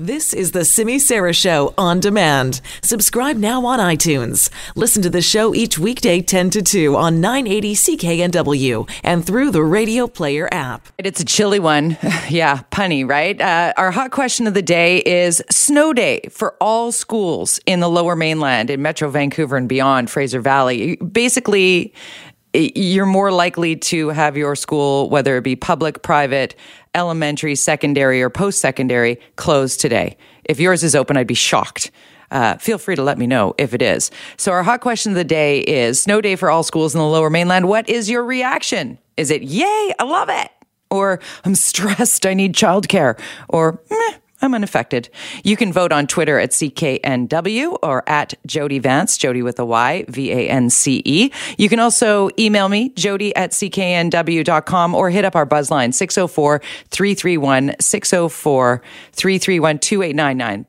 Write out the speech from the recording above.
This is the Simi Sara Show on demand. Subscribe now on iTunes. Listen to the show each weekday 10 to 2 on 980 CKNW and through the Radio Player app. It's a chilly one. yeah, punny, right? Uh, our hot question of the day is snow day for all schools in the lower mainland, in Metro Vancouver and beyond, Fraser Valley. Basically, you're more likely to have your school, whether it be public, private, elementary, secondary, or post secondary, closed today. If yours is open, I'd be shocked. Uh, feel free to let me know if it is. So, our hot question of the day is snow day for all schools in the lower mainland. What is your reaction? Is it, yay, I love it? Or I'm stressed, I need childcare? Or, meh, I'm unaffected. You can vote on Twitter at CKNW or at Jody Vance, Jody with a Y, V A N C E. You can also email me, Jody at CKNW.com, or hit up our buzzline, 604 331 604 331 2899.